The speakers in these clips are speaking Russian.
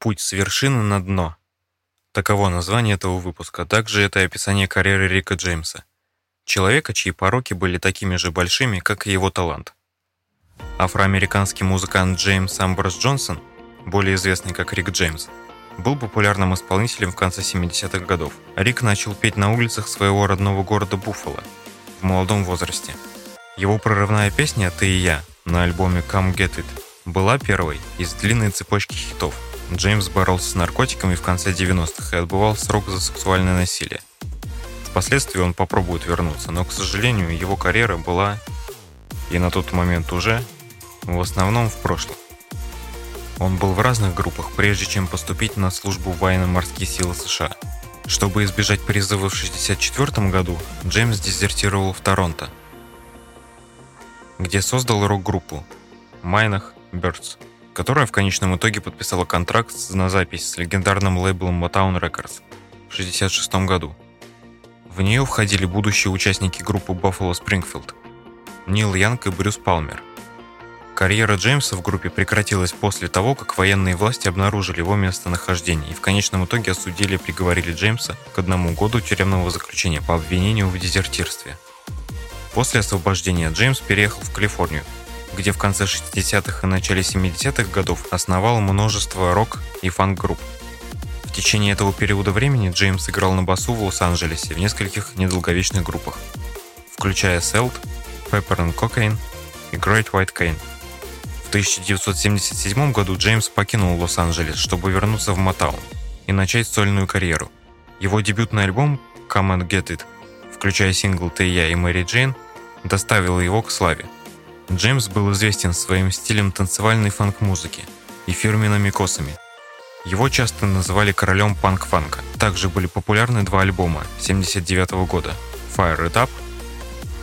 Путь с вершины на дно. Таково название этого выпуска. Также это описание карьеры Рика Джеймса. Человека, чьи пороки были такими же большими, как и его талант. Афроамериканский музыкант Джеймс Амброс Джонсон, более известный как Рик Джеймс, был популярным исполнителем в конце 70-х годов. Рик начал петь на улицах своего родного города Буффало в молодом возрасте. Его прорывная песня «Ты и я» на альбоме «Come Get It» была первой из длинной цепочки хитов. Джеймс боролся с наркотиками в конце 90-х и отбывал срок за сексуальное насилие. Впоследствии он попробует вернуться, но, к сожалению, его карьера была, и на тот момент уже, в основном в прошлом. Он был в разных группах, прежде чем поступить на службу в военно-морские силы США. Чтобы избежать призыва в 1964 году, Джеймс дезертировал в Торонто, где создал рок-группу Майнах Birds, которая в конечном итоге подписала контракт на запись с легендарным лейблом Motown Records в 1966 году. В нее входили будущие участники группы Buffalo Springfield, Нил Янг и Брюс Палмер. Карьера Джеймса в группе прекратилась после того, как военные власти обнаружили его местонахождение и в конечном итоге осудили и приговорили Джеймса к одному году тюремного заключения по обвинению в дезертирстве. После освобождения Джеймс переехал в Калифорнию, где в конце 60-х и начале 70-х годов основал множество рок- и фанк-групп. В течение этого периода времени Джеймс играл на басу в Лос-Анджелесе в нескольких недолговечных группах, включая Salt, Pepper and Cocaine и Great White Cane. В 1977 году Джеймс покинул Лос-Анджелес, чтобы вернуться в Мотаун и начать сольную карьеру. Его дебютный альбом «Come and Get It», включая сингл «Ты я» и «Мэри Джейн», доставил его к славе – Джеймс был известен своим стилем танцевальной фанк-музыки и фирменными косами. Его часто называли королем панк-фанка. Также были популярны два альбома 79 года «Fire It Up»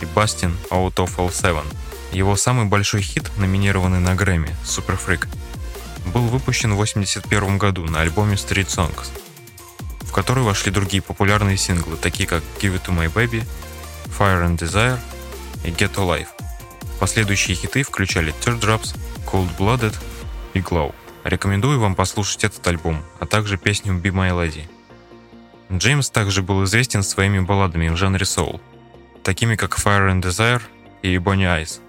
и «Bustin' Out of L7». Его самый большой хит, номинированный на Грэмми «Super Freak», был выпущен в 1981 году на альбоме Street Songs, в который вошли другие популярные синглы, такие как «Give It To My Baby», «Fire and Desire» и «Get Alive». Последующие хиты включали Teardrops, Cold Blooded и Glow. Рекомендую вам послушать этот альбом, а также песню Be My Lady. Джеймс также был известен своими балладами в жанре соул, такими как Fire and Desire и Bonnie Eyes.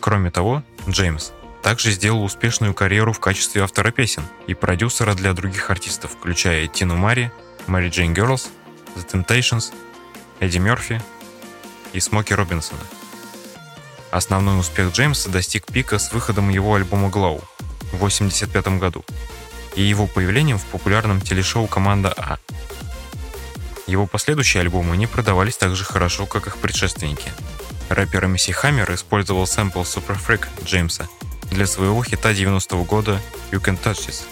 Кроме того, Джеймс также сделал успешную карьеру в качестве автора песен и продюсера для других артистов, включая Тину Мари, Mary Jane Girls, The Temptations, Эдди Мерфи и Смоки Робинсона – Основной успех Джеймса достиг пика с выходом его альбома Glow в 1985 году и его появлением в популярном телешоу «Команда А». Его последующие альбомы не продавались так же хорошо, как их предшественники. Рэпер MC Hammer использовал сэмпл Super Freak Джеймса для своего хита 90-го года You Can Touch This,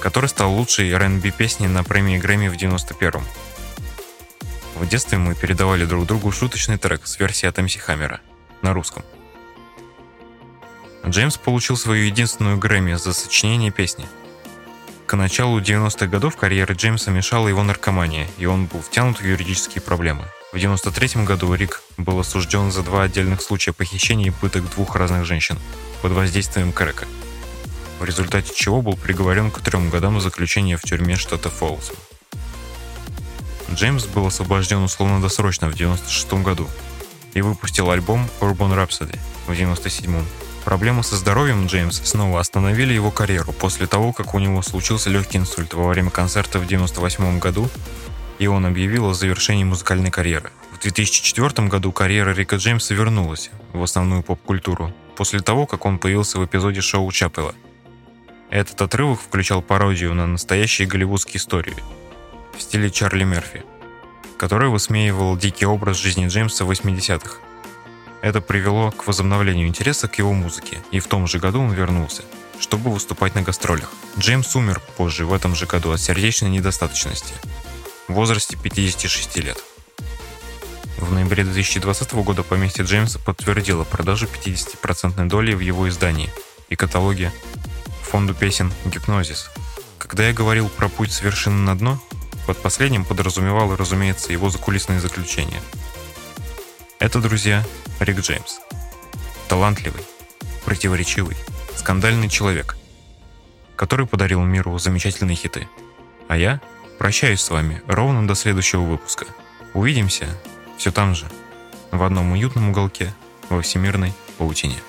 который стал лучшей R&B песней на премии Грэмми в 91-м. В детстве мы передавали друг другу шуточный трек с версией от MC Hammer на русском. Джеймс получил свою единственную Грэмми за сочинение песни. К началу 90-х годов карьеры Джеймса мешала его наркомания, и он был втянут в юридические проблемы. В 93 году Рик был осужден за два отдельных случая похищения и пыток двух разных женщин под воздействием крэка, в результате чего был приговорен к трем годам заключения в тюрьме штата Фоллс. Джеймс был освобожден условно-досрочно в 96 году и выпустил альбом Urban Rhapsody в 97-м. Проблемы со здоровьем Джеймс снова остановили его карьеру после того, как у него случился легкий инсульт во время концерта в 98 году, и он объявил о завершении музыкальной карьеры. В 2004 году карьера Рика Джеймса вернулась в основную поп-культуру после того, как он появился в эпизоде шоу Чапела. Этот отрывок включал пародию на настоящие голливудские истории в стиле Чарли Мерфи – который высмеивал дикий образ жизни Джеймса в 80-х. Это привело к возобновлению интереса к его музыке, и в том же году он вернулся, чтобы выступать на гастролях. Джеймс умер позже, в этом же году, от сердечной недостаточности, в возрасте 56 лет. В ноябре 2020 года поместье Джеймса подтвердило продажу 50% доли в его издании и каталоге фонду песен «Гипнозис». Когда я говорил про путь с вершины на дно, под последним подразумевало, разумеется, его закулисные заключения. Это, друзья, Рик Джеймс. Талантливый, противоречивый, скандальный человек, который подарил миру замечательные хиты. А я прощаюсь с вами ровно до следующего выпуска. Увидимся все там же, в одном уютном уголке во всемирной паутине.